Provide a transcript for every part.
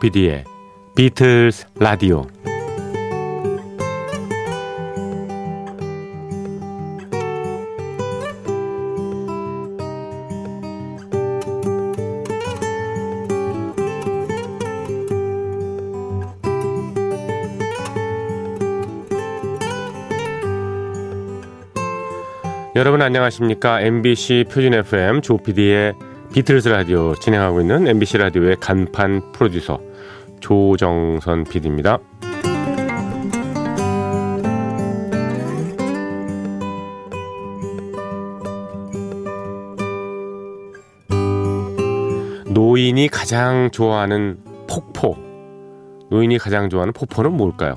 조피디의 비틀스 라디오. 여러분 안녕하십니까? MBC 표준 FM 조피디의 비틀스 라디오 진행하고 있는 MBC 라디오의 간판 프로듀서 조정선 PD입니다. 노인이 가장 좋아하는 폭포. 노인이 가장 좋아하는 폭포는 뭘까요?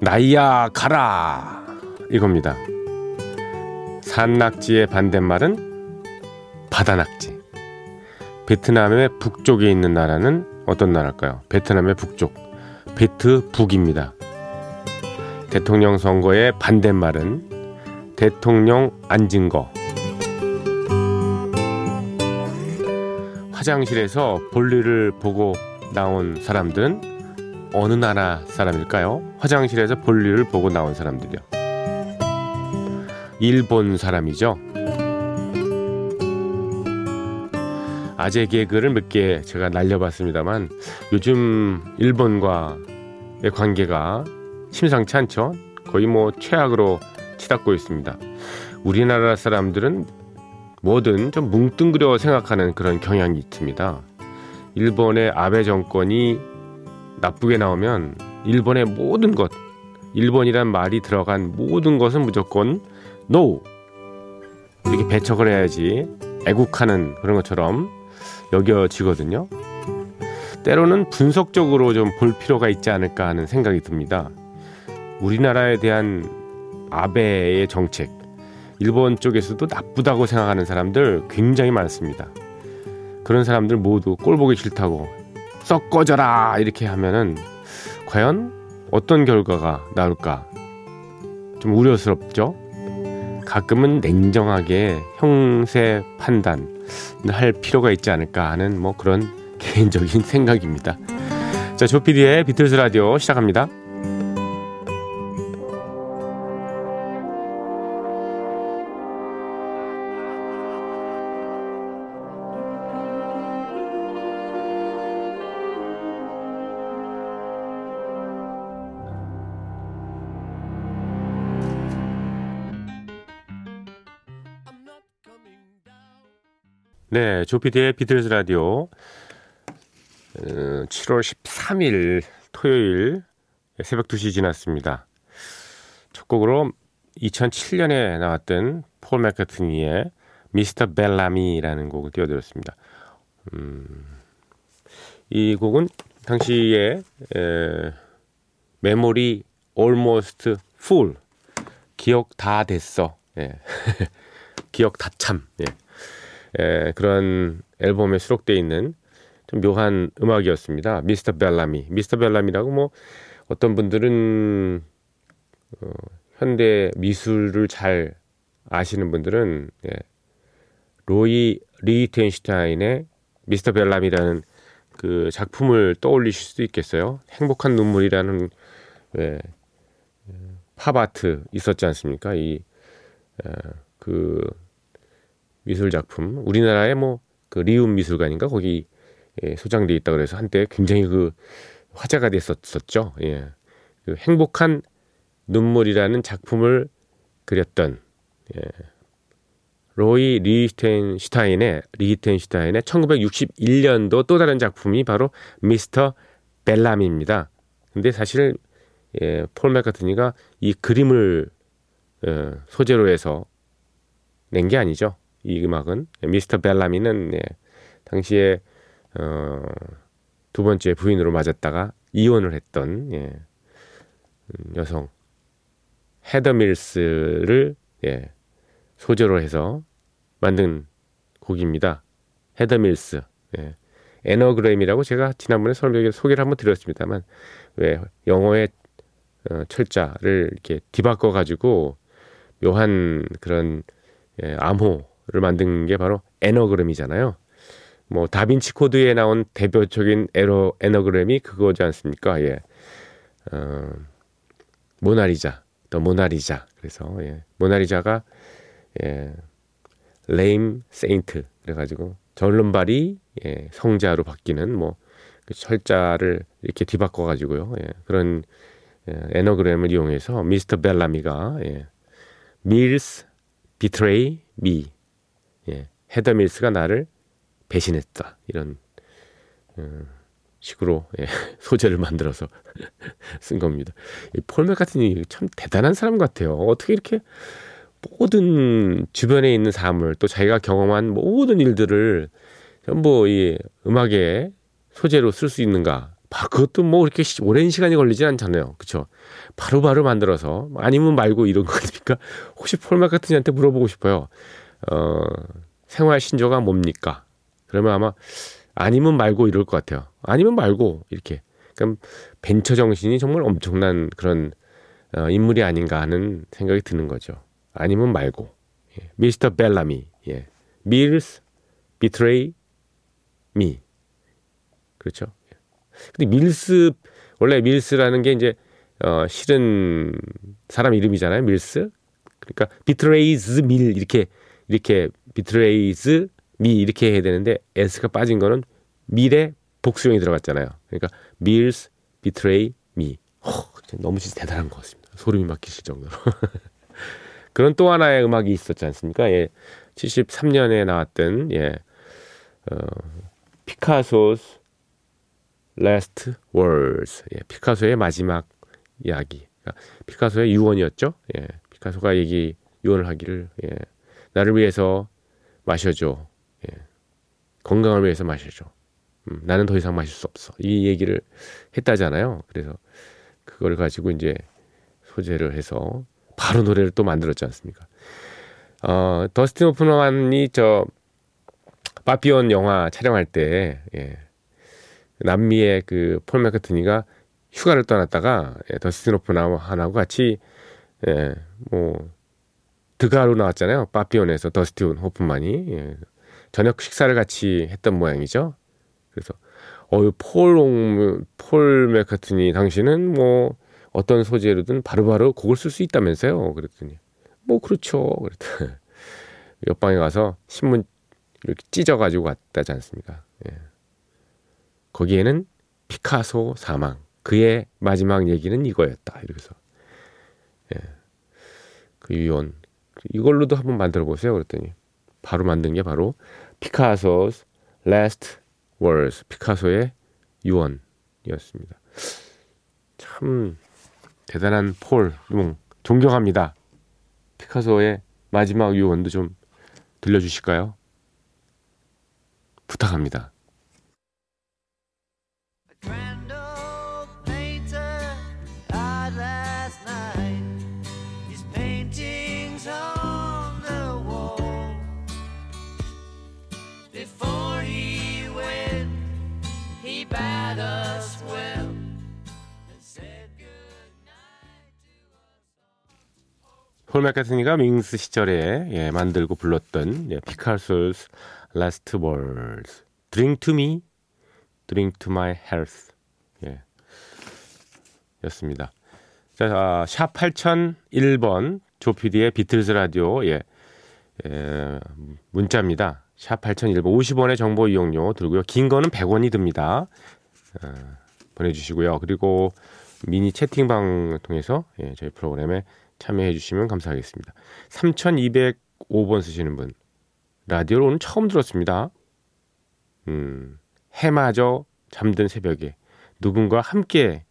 나이야 가라 이겁니다. 산낙지의 반대말은 바다낙지. 베트남의 북쪽에 있는 나라는 어떤 나라일까요? 베트남의 북쪽. 베트 북입니다. 대통령 선거의 반대말은 대통령 앉은 거. 화장실에서 볼일을 보고 나온 사람들은 어느 나라 사람일까요? 화장실에서 볼일을 보고 나온 사람들이요. 일본 사람이죠. 아재 개그를 몇 개 제가 날려봤습니다만 요즘 일본과의 관계가 심상치 않죠. 거의 뭐 최악으로 치닫고 있습니다. 우리나라 사람들은 뭐든 좀 뭉뚱그려 생각하는 그런 경향이 있습니다. 일본의 아베 정권이 나쁘게 나오면 일본의 모든 것, 일본이란 말이 들어간 모든 것은 무조건 NO! 이렇게 배척을 해야지 애국하는 그런 것처럼 여겨지거든요. 때로는 분석적으로 좀 볼 필요가 있지 않을까 하는 생각이 듭니다. 우리나라에 대한 아베의 정책, 일본 쪽에서도 나쁘다고 생각하는 사람들 굉장히 많습니다. 그런 사람들 모두 꼴 보기 싫다고 썩 꺼져라 이렇게 하면은 과연 어떤 결과가 나올까 좀 우려스럽죠. 가끔은 냉정하게 형세 판단을 할 필요가 있지 않을까 하는 뭐 그런 개인적인 생각입니다. 자, 조피디의 비틀스 라디오 시작합니다. 네, 조피디의 비틀스 라디오 7월 13일 토요일 새벽 2시 지났습니다. 첫 곡으로 2007년에 나왔던 폴 맥카트니의 Mr. Bellamy라는 곡을 띄워드렸습니다. 음, 이 곡은 당시에 에, Memory Almost Full 기억 다 됐어. 예. 기억 다 참. 예. 에, 그런 앨범에 수록되어 있는 좀 묘한 음악이었습니다. 미스터 벨라미. 미스터 벨라미라고 뭐 어떤 분들은 어, 현대 미술을 잘 아시는 분들은 예, 로이 리히텐슈타인의 미스터 벨라미라는 그 작품을 떠올리실 수도 있겠어요. 행복한 눈물이라는 예, 팝 아트 있었지 않습니까? 이그 미술 작품 우리나라의 뭐 그 리움 미술관인가 거기 예, 소장돼 있다 그래서 한때 굉장히 그 화제가 됐었었죠. 예. 그 행복한 눈물이라는 작품을 그렸던 예. 로이 리히텐슈타인의 리히텐슈타인의 1961년도 또 다른 작품이 바로 미스터 벨람입니다. 근데 사실 예, 폴 맥카트니가 이 그림을 어, 소재로 해서 낸 게 아니죠. 이 음악은 미스터 벨라미는 예, 당시에 어, 두 번째 부인으로 맞았다가 이혼을 했던 예, 음, 여성 헤더 밀스를 예, 소재로 해서 만든 곡입니다. 헤더 밀스. 예. 에너그램이라고 제가 지난번에 설명에 소개를 한번 드렸습니다만 왜 영어의 어, 철자를 이렇게 뒤바꿔 가지고 묘한 그런 예, 암호 를 만든 게 바로 에너그램이잖아요. 뭐 다빈치 코드에 나온 대표적인 에러 에너그램이 그거지 않습니까? 예. 어, 모나리자, 또 모나리자. 그래서 예. 모나리자가 예. lame saint 그래가지고 절름발이 예, 성자로 바뀌는 뭐 그 철자를 이렇게 뒤바꿔 가지고요. 예, 그런 예, anagram을 이용해서 Mr. Bellamy가 예, Mills betray me 예, 헤더 밀스가 나를 배신했다 이런 음, 식으로 예, 소재를 만들어서 쓴 겁니다. 폴 맥카트니 참 대단한 사람 같아요. 어떻게 이렇게 모든 주변에 있는 사물 또 자기가 경험한 모든 일들을 전부 이 음악의 소재로 쓸 수 있는가? 그것도 뭐 그렇게 오랜 시간이 걸리진 않잖아요. 그쵸? 바로바로 만들어서 아니면 말고 이런 거니까 혹시 폴 마카트니한테 물어보고 싶어요. 어, 생활 신조가 뭡니까? 그러면 아마 아니면 말고 이럴 것 같아요. 아니면 말고 이렇게. 그럼 벤처 정신이 정말 엄청난 그런 어, 인물이 아닌가 하는 생각이 드는 거죠. 아니면 말고. 예. Mr. Bellamy. 예. Mills betray me. 그렇죠. 예. 근데 밀스 원래 밀스라는 게 이제 어 실은 사람 이름이잖아요. 밀스. 그러니까 betrays me 이렇게 이렇게 betrays me 이렇게 해야 되는데 s가 빠진 거는 밀의 복수형이 들어갔잖아요. 그러니까 밀스 비트레이 미. 허, 너무 진짜 대단한 것 같습니다. 소름이 막히실 정도로. 그런 또 하나의 음악이 있었지 않습니까? 예. 73년에 나왔던 예. 어, 피카소's Last Words. 예. 피카소의 마지막 이야기. 그러니까 피카소의 유언이었죠. 예. 피카소가 얘기 유언을 하기를 예. 나를 위해서 마셔줘. 예. 건강을 위해서 마셔줘. 음, 나는 더 이상 마실 수 없어. 이 얘기를 했다잖아요. 그래서 그걸 가지고 이제 소재를 해서 바로 노래를 또 만들었지 않습니까? 어, 더스틴 호프만이 저 파피온 영화 촬영할 때 예, 남미의 그폴 맥카트니가 휴가를 떠났다가 예, 더스틴 호프만하고 같이 예, 뭐 드가로 나왔잖아요. 파피온에서 더스틴 호프만이 예, 저녁 식사를 같이 했던 모양이죠. 그래서 어폴 폴 맥카트니 당신은 뭐 어떤 소재로든 바로바로 곡을 쓸 수 있다면서요. 그랬더니 뭐 그렇죠. 그랬더니 옆방에 가서 신문 이렇게 찢어 가지고 왔다지 않습니까? 예. 거기에는 피카소 사망 그의 마지막 얘기는 이거였다. 이렇게서 예. 그 유언 이걸로도 한번 만들어 보세요. 그랬더니 바로 만든 게 바로 피카소's last words 피카소의 유언이었습니다. 참 대단한 폴, 용, 존경합니다. 피카소의 마지막 유언도 좀 들려주실까요? 부탁합니다. 폴 맥카트니가 밍스 시절에 예, 만들고 불렀던 예, 피카소's Last Words Drink to me, drink to my health 예, 였습니다. 자, 아, 샵 8001번 조피디의 비틀즈 라디오 예, 예, 문자입니다. 샵 8001번 50원의 정보 이용료 들고요. 긴 거는 100원이 듭니다. 어, 보내주시고요. 그리고 미니 채팅방 통해서 예, 저희 프로그램에 참여해 주시면 감사하겠습니다. 3205번 쓰시는 분. 라디오를 오늘 처음 들었습니다. 음, 해마저 잠든 새벽에 누군가 함께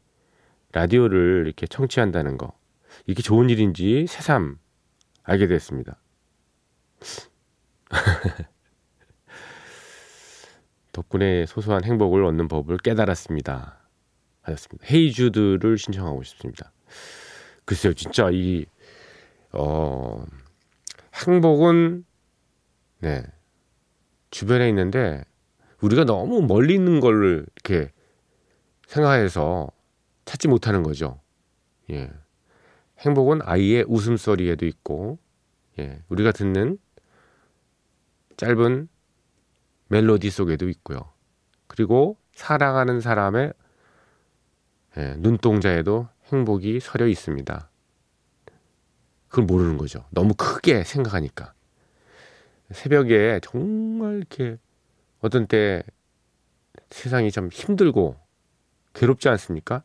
라디오를 이렇게 청취한다는 거. 이게 좋은 일인지 새삼 알게 됐습니다. 덕분에 소소한 행복을 얻는 법을 깨달았습니다. 하셨습니다. 헤이주드를 신청하고 싶습니다. 글쎄요, 진짜 이, 어, 행복은, 네, 주변에 있는데, 우리가 너무 멀리 있는 걸 이렇게 생각해서 찾지 못하는 거죠. 예. 행복은 아이의 웃음소리에도 있고, 예. 우리가 듣는 짧은 멜로디 속에도 있고요. 그리고 사랑하는 사람의 예, 눈동자에도 행복이 서려 있습니다. 그걸 모르는 거죠. 너무 크게 생각하니까. 새벽에 정말 이렇게 어떤 때 세상이 좀 힘들고 괴롭지 않습니까?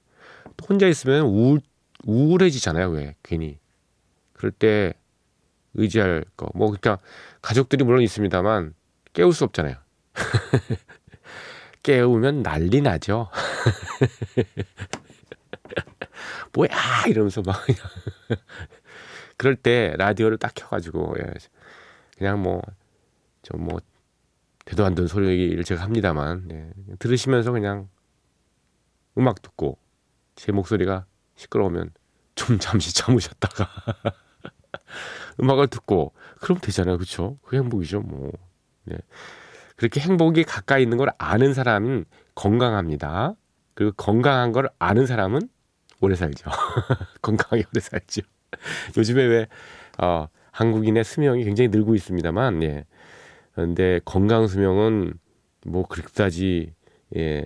혼자 있으면 우울, 우울해지잖아요. 왜? 괜히. 그럴 때 의지할 거. 뭐, 그러니까 가족들이 물론 있습니다만 깨울 수 없잖아요. 깨우면 난리 나죠. 뭐야! 이러면서 막 그냥. 그럴 때 라디오를 딱 켜가지고, 예. 그냥 뭐, 좀 뭐, 대도 안 되는 소리를 제가 합니다만, 예. 들으시면서 그냥 음악 듣고, 제 목소리가 시끄러우면 좀 잠시 참으셨다가, 음악을 듣고, 그럼 되잖아요. 그쵸? 그 행복이죠, 뭐. 네. 그렇게 행복이 가까이 있는 걸 아는 사람은 건강합니다. 그리고 건강한 걸 아는 사람은 오래 살죠. 건강하게 오래 살죠. 요즘에 왜, 어, 한국인의 수명이 굉장히 늘고 있습니다만, 예. 그런데 건강 수명은 뭐 그렇다지, 예,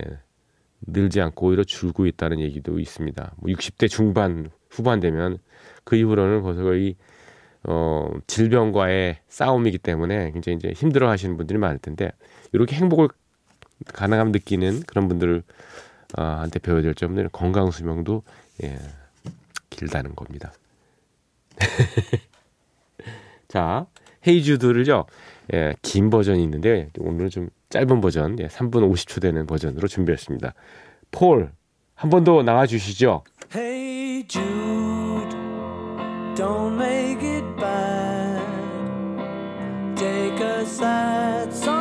늘지 않고 오히려 줄고 있다는 얘기도 있습니다. 뭐 60대 중반, 후반 되면 그 이후로는 벌써 거의 어, 질병과의 싸움이기 때문에 굉장히 이제 힘들어 하시는 분들이 많을 텐데, 이렇게 행복을 가능함 느끼는 그런 분들을, 어, 한테 배워야 될 점은 건강 수명도, 예, 길다는 겁니다. 자, 헤이주드를요, 예, 긴 버전이 있는데, 오늘은 좀 짧은 버전, 예, 3분 50초 되는 버전으로 준비했습니다. 폴, 한 번 더 나와 주시죠. Hey Jude, don't make it bad. Take a sad song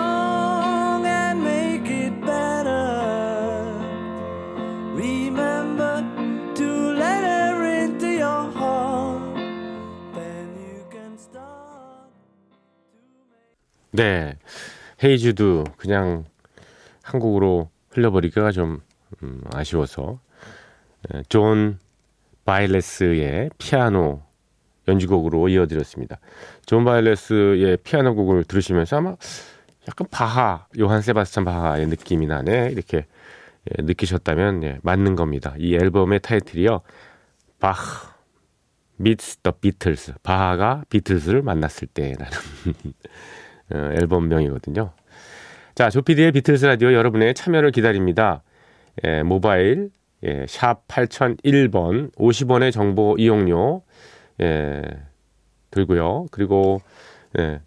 네, Hey Jude도 그냥 한 곡으로 흘려버리기가 좀 음, 아쉬워서 존 바일레스의 피아노 연주곡으로 이어드렸습니다. 존 바일레스의 피아노 곡을 들으시면서 아마 약간 바하, 요한 세바스찬 바하의 느낌이 나네 이렇게 예, 느끼셨다면 예, 맞는 겁니다. 이 앨범의 타이틀이요. Bach meets the Beatles. 바하가 비틀스를 만났을 때라는 어, 앨범명이거든요. 자, 조피디의 비틀스 라디오 여러분의 참여를 기다립니다. 예, 모바일 예, 샵 8001번 50원의 정보 이용료 예, 들고요. 그리고 예,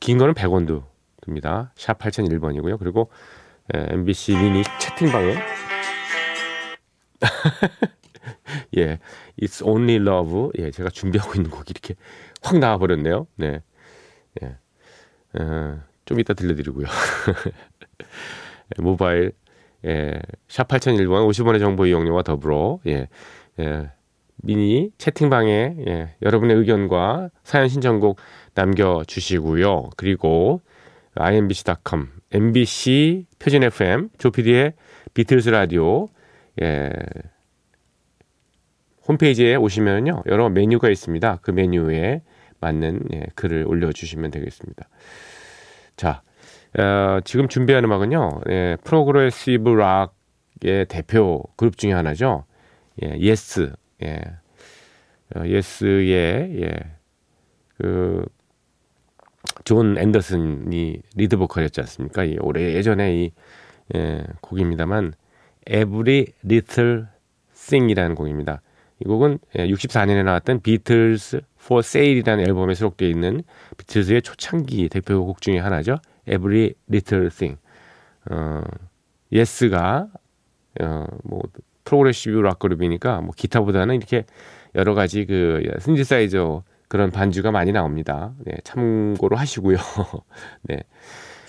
긴 거는 100원도 듭니다. 샵 8001번이고요. 그리고 예, MBC 미니 채팅방에 예, It's Only Love 예, 제가 준비하고 있는 곡이 이렇게 확 나와버렸네요. 네, 예, 어, 좀 이따 들려드리고요. 예, 모바일 예, 샵 8001번 50원의 정보 이용료와 더불어 예, 예, 미니 채팅방에 예, 여러분의 의견과 사연 신청곡 남겨주시고요. 그리고 imbc.com, mbc 표준 FM, 조피디의 비틀스 라디오 예, 홈페이지에 오시면요 여러 메뉴가 있습니다. 그 메뉴에 맞는 예, 글을 올려주시면 되겠습니다. 자, 어, 지금 준비한 음악은요, 예, progressive rock의 대표 그룹 중에 하나죠. 예, 예스, 예, 어, 예스의 예, 그, 존 앤더슨이 리드 보컬이었지 않습니까? 이 오래 예전에 이 예, 곡입니다만 Every Little Thing이라는 곡입니다. 이 곡은 64년에 예, 나왔던 Beatles for Sale이라는 앨범에 수록되어 있는 비틀스의 초창기 대표곡 중에 하나죠. Every Little Thing. 어, 예스가 어, 뭐 progressive rock 그룹이니까 뭐 기타보다는 이렇게 여러 가지 그 신디사이저 그런 반주가 많이 나옵니다. 네, 참고로 하시고요. 네.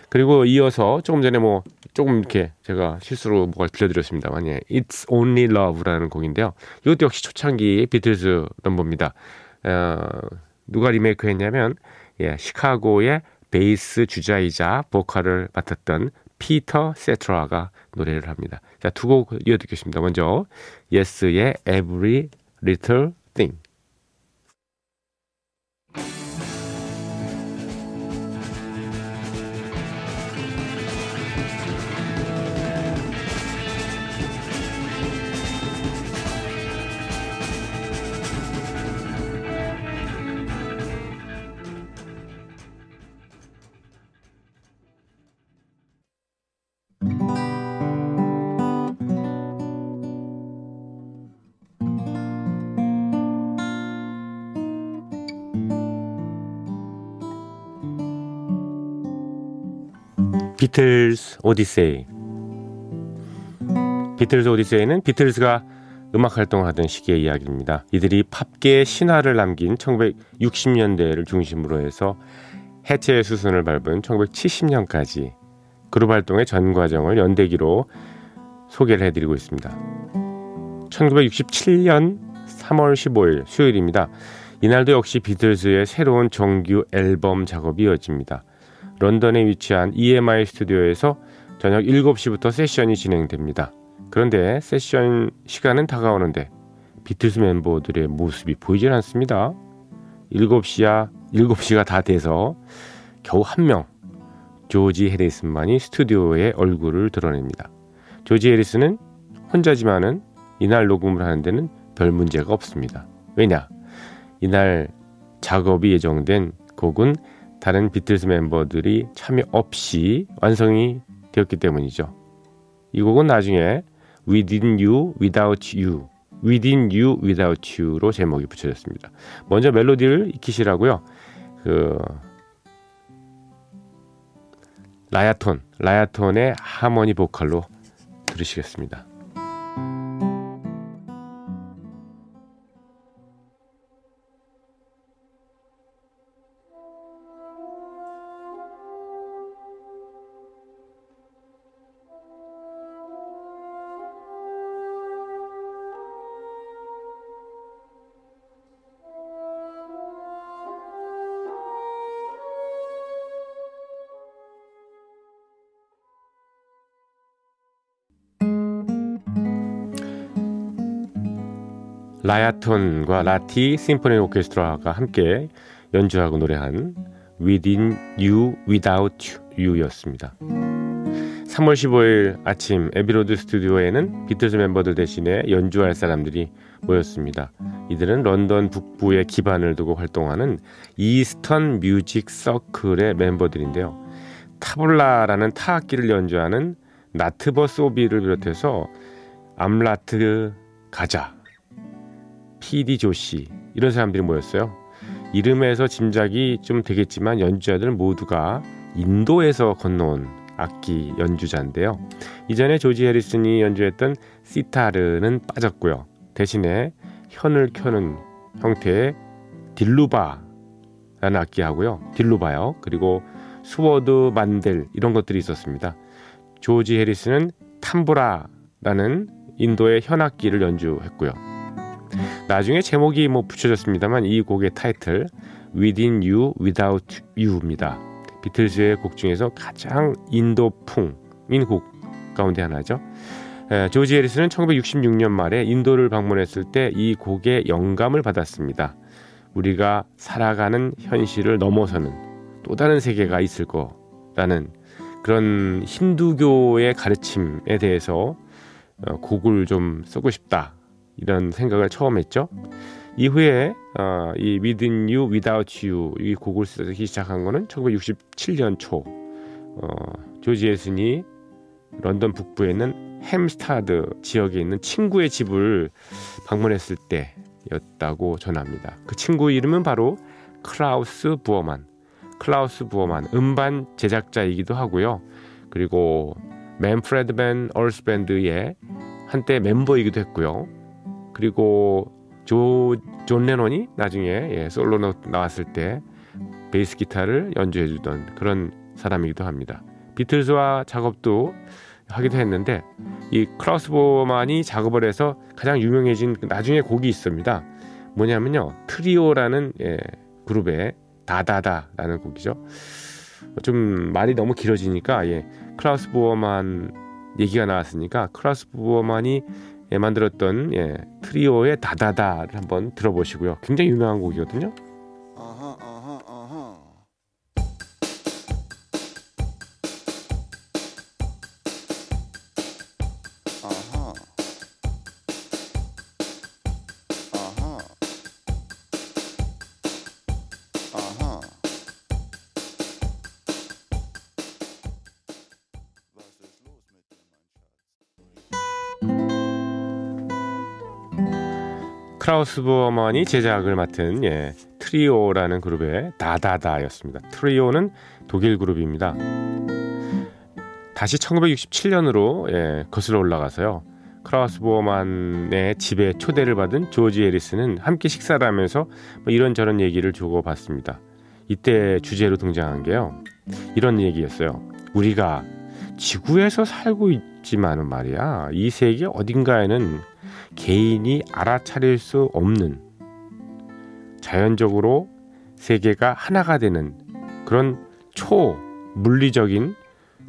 그리고 이어서 조금 전에 뭐 조금 이렇게 제가 실수로 뭐가 들려드렸습니다만 예, It's Only Love라는 곡인데요. 이것도 역시 초창기 비틀즈 넘버입니다. 어, 누가 리메이크 했냐면 예, 시카고의 베이스 주자이자 보컬을 맡았던 피터 세테라가 노래를 합니다. 자, 두 곡 이어 듣겠습니다. 먼저 예스의 Every Little Thing 비틀스 오디세이 비틀스 오디세이는 비틀스가 음악 활동을 하던 시기의 이야기입니다. 이들이 팝계의 신화를 남긴 1960년대를 중심으로 해서 해체의 수순을 밟은 1970년까지 그룹 활동의 전 과정을 연대기로 소개를 해드리고 있습니다. 1967년 3월 15일 수요일입니다. 이날도 역시 비틀즈의 새로운 정규 앨범 작업이 이어집니다. 런던에 위치한 EMI 스튜디오에서 저녁 7시부터 세션이 진행됩니다. 그런데 세션 시간은 다가오는데 비틀스 멤버들의 모습이 보이질 않습니다. 7시야 7시가 다 돼서 겨우 한 명 조지 해리슨만이 스튜디오에 얼굴을 드러냅니다. 조지 해리슨은 혼자지만은 이날 녹음을 하는 데는 별 문제가 없습니다. 왜냐? 이날 작업이 예정된 곡은 다른 비틀스 멤버들이 참여 없이 완성이 되었기 때문이죠. 이 곡은 나중에 Within You, Without You, Within You, Without You로 제목이 붙여졌습니다. 먼저 멜로디를 익히시라고요. 그 라야톤, 라야톤의 하모니 보컬로 들으시겠습니다. 라야톤과 라티 심포니 오케스트라가 함께 연주하고 노래한 Within You, Without You였습니다. 3월 15일 아침 애비로드 스튜디오에는 비틀즈 멤버들 대신에 연주할 사람들이 모였습니다. 이들은 런던 북부에 기반을 두고 활동하는 이스턴 뮤직 서클의 멤버들인데요. 타블라라는 타악기를 연주하는 나트버 소니를 비롯해서 암라트 가자, PD 조쉬 이런 사람들이 모였어요. 이름에서 짐작이 좀 되겠지만 연주자들은 모두가 인도에서 건너온 악기 연주자인데요. 이전에 조지 해리슨이 연주했던 시타르는 빠졌고요. 대신에 현을 켜는 형태의 딜루바라는 악기하고요. 딜루바요. 그리고 스워드 만델 이런 것들이 있었습니다. 조지 해리슨은 탐브라라는 인도의 현악기를 연주했고요. 나중에 제목이 뭐 붙여졌습니다만 이 곡의 타이틀 Within You, Without You입니다. 비틀즈의 곡 중에서 가장 인도풍인 곡 가운데 하나죠. 에, 조지 해리스는 1966년 말에 인도를 방문했을 때 이 곡에 영감을 받았습니다. 우리가 살아가는 현실을 넘어서는 또 다른 세계가 있을 거라는 그런 힌두교의 가르침에 대해서 어, 곡을 좀 쓰고 싶다 이런 생각을 처음 했죠. 이후에 어, 이 Within You, Without You 이 곡을 쓰기 시작한 거는 1967년 초 어, 조지 에슨이 런던 북부에 있는 햄스타드 지역에 있는 친구의 집을 방문했을 때였다고 전합니다. 그 친구 이름은 바로 클라우스 부어만. 클라우스 부어만 음반 제작자이기도 하고요. 그리고 맨프레드 맨스 어스 밴드의 한때 멤버이기도 했고요. 그리고 조, 존 레논이 나중에 예, 솔로 나왔을 때 베이스 기타를 연주해 주던 그런 사람이기도 합니다. 비틀즈와 작업도 하기도 했는데 이 클라우스 부어만이 작업을 해서 가장 유명해진 그 나중에 곡이 있습니다. 뭐냐면요 트리오라는 예, 그룹의 다다다라는 곡이죠. 좀 말이 너무 길어지니까 예, 클라우스 부어만 얘기가 나왔으니까 클라우스 부어만이 예, 만들었던 예, 트리오의 다다다를 한번 들어보시고요. 굉장히 유명한 곡이거든요. 클라우스 부어만이 제작을 맡은 예, 트리오라는 그룹의 다다다였습니다. 트리오는 독일 그룹입니다. 다시 1967년으로 예, 거슬러 올라가서요. 클라우스 부어만의 집에 초대를 받은 조지 해리슨은 함께 식사를 하면서 뭐 이런저런 얘기를 주고받습니다. 이때 주제로 등장한 게요. 이런 얘기였어요. 우리가 지구에서 살고 있지만은 말이야. 이 세계 어딘가에는 개인이 알아차릴 수 없는 자연적으로 세계가 하나가 되는 그런 초 물리적인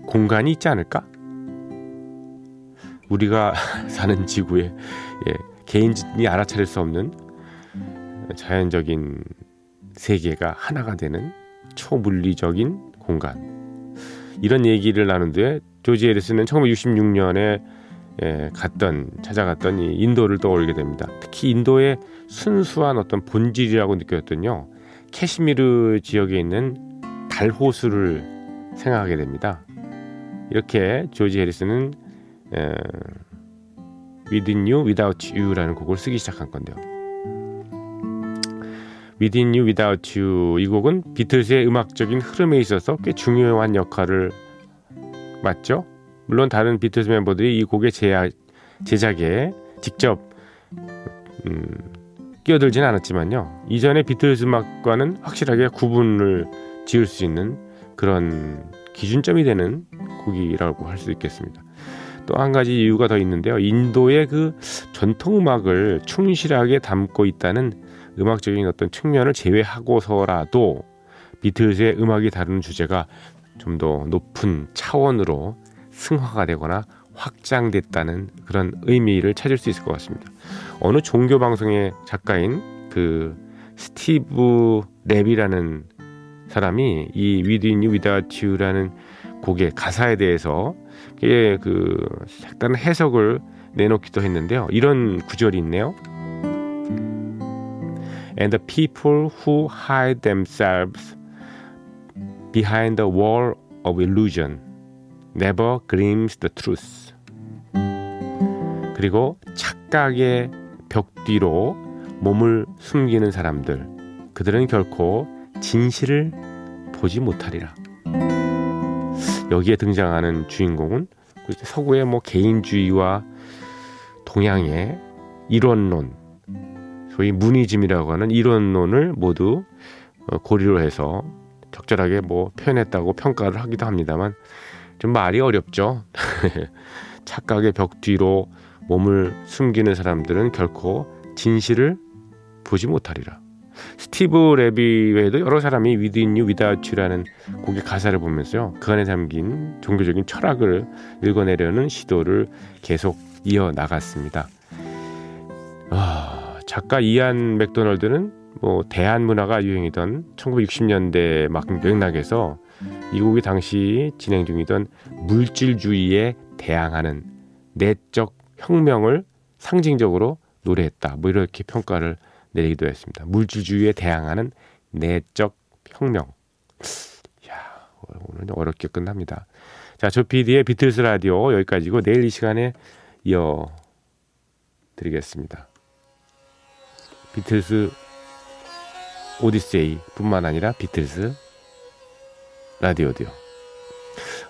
공간이 있지 않을까? 우리가 사는 지구에 예, 개인이 알아차릴 수 없는 자연적인 세계가 하나가 되는 초물리적인 공간. 이런 얘기를 뒤에 조지 에리스는 1966년에 예, 갔던 찾아갔던 이 인도를 떠올리게 됩니다. 특히 인도의 순수한 어떤 본질이라고 느꼈더니요. 캐시미르 지역에 있는 달호수를 생각하게 됩니다. 이렇게 조지 해리스는 에, Within You, Without You라는 곡을 쓰기 시작한 건데요. Within You, Without You 이 곡은 비틀즈의 음악적인 흐름에 있어서 꽤 중요한 역할을 맡죠. 물론 다른 비틀즈 멤버들이 이 곡의 제작, 제작에 직접 음, 끼어들지는 않았지만요. 이전의 비틀즈 음악과는 확실하게 구분을 지을 수 있는 그런 기준점이 되는 곡이라고 할 수 있겠습니다. 또 한 가지 이유가 더 있는데요. 인도의 그 전통 음악을 충실하게 담고 있다는 음악적인 어떤 측면을 제외하고서라도 비틀즈의 음악이 다루는 주제가 좀 더 높은 차원으로 승화가 되거나 확장됐다는 그런 의미를 찾을 수 있을 것 같습니다. 어느 종교 방송의 작가인 그 스티브 랩이라는 사람이 이 Without You라는 곡의 가사에 대해서 그 색다른 해석을 내놓기도 했는데요. 이런 구절이 있네요. And the people who hide themselves behind the wall of illusion never glimpse the truth. 그리고 착각의 벽 뒤로 몸을 숨기는 사람들, 그들은 결코 진실을 보지 못하리라. 여기에 등장하는 주인공은 서구의 뭐 개인주의와 동양의 일원론, 소위 monism이라고 하는 일원론을 모두 어, 고리로 해서 적절하게 뭐 표현했다고 평가를 하기도 합니다만 좀 말이 어렵죠. 착각의 벽 뒤로 몸을 숨기는 사람들은 결코 진실을 보지 못하리라. 스티브 레비 외에도 여러 사람이 You, Without You라는 곡의 가사를 보면서요. 그 안에 담긴 종교적인 철학을 읽어내려는 시도를 계속 이어 나갔습니다. 아, 작가 이안 맥도널드는 뭐 대한 문화가 유행이던 1960년대 막 맥락에서 이 곡이 당시 진행 중이던 물질주의에 대항하는 내적 혁명을 상징적으로 노래했다. 뭐 이렇게 평가를 내리기도 했습니다. 물질주의에 대항하는 내적 혁명. 야, 오늘 어렵게 끝납니다. 자, 조PD의 비틀스 라디오 여기까지고 내일 이 시간에 이어 드리겠습니다. 비틀스 오디세이 뿐만 아니라 비틀스 라디오도요.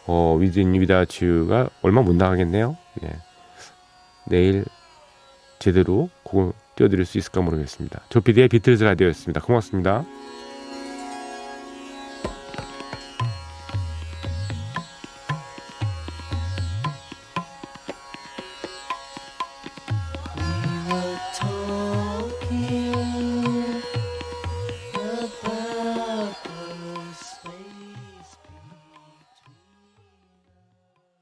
어, Within Without You가 얼마 못 나가겠네요. 네. 내일 제대로 곡을 띄워드릴 수 있을까 모르겠습니다. 조피디의 비틀즈 라디오였습니다. 고맙습니다.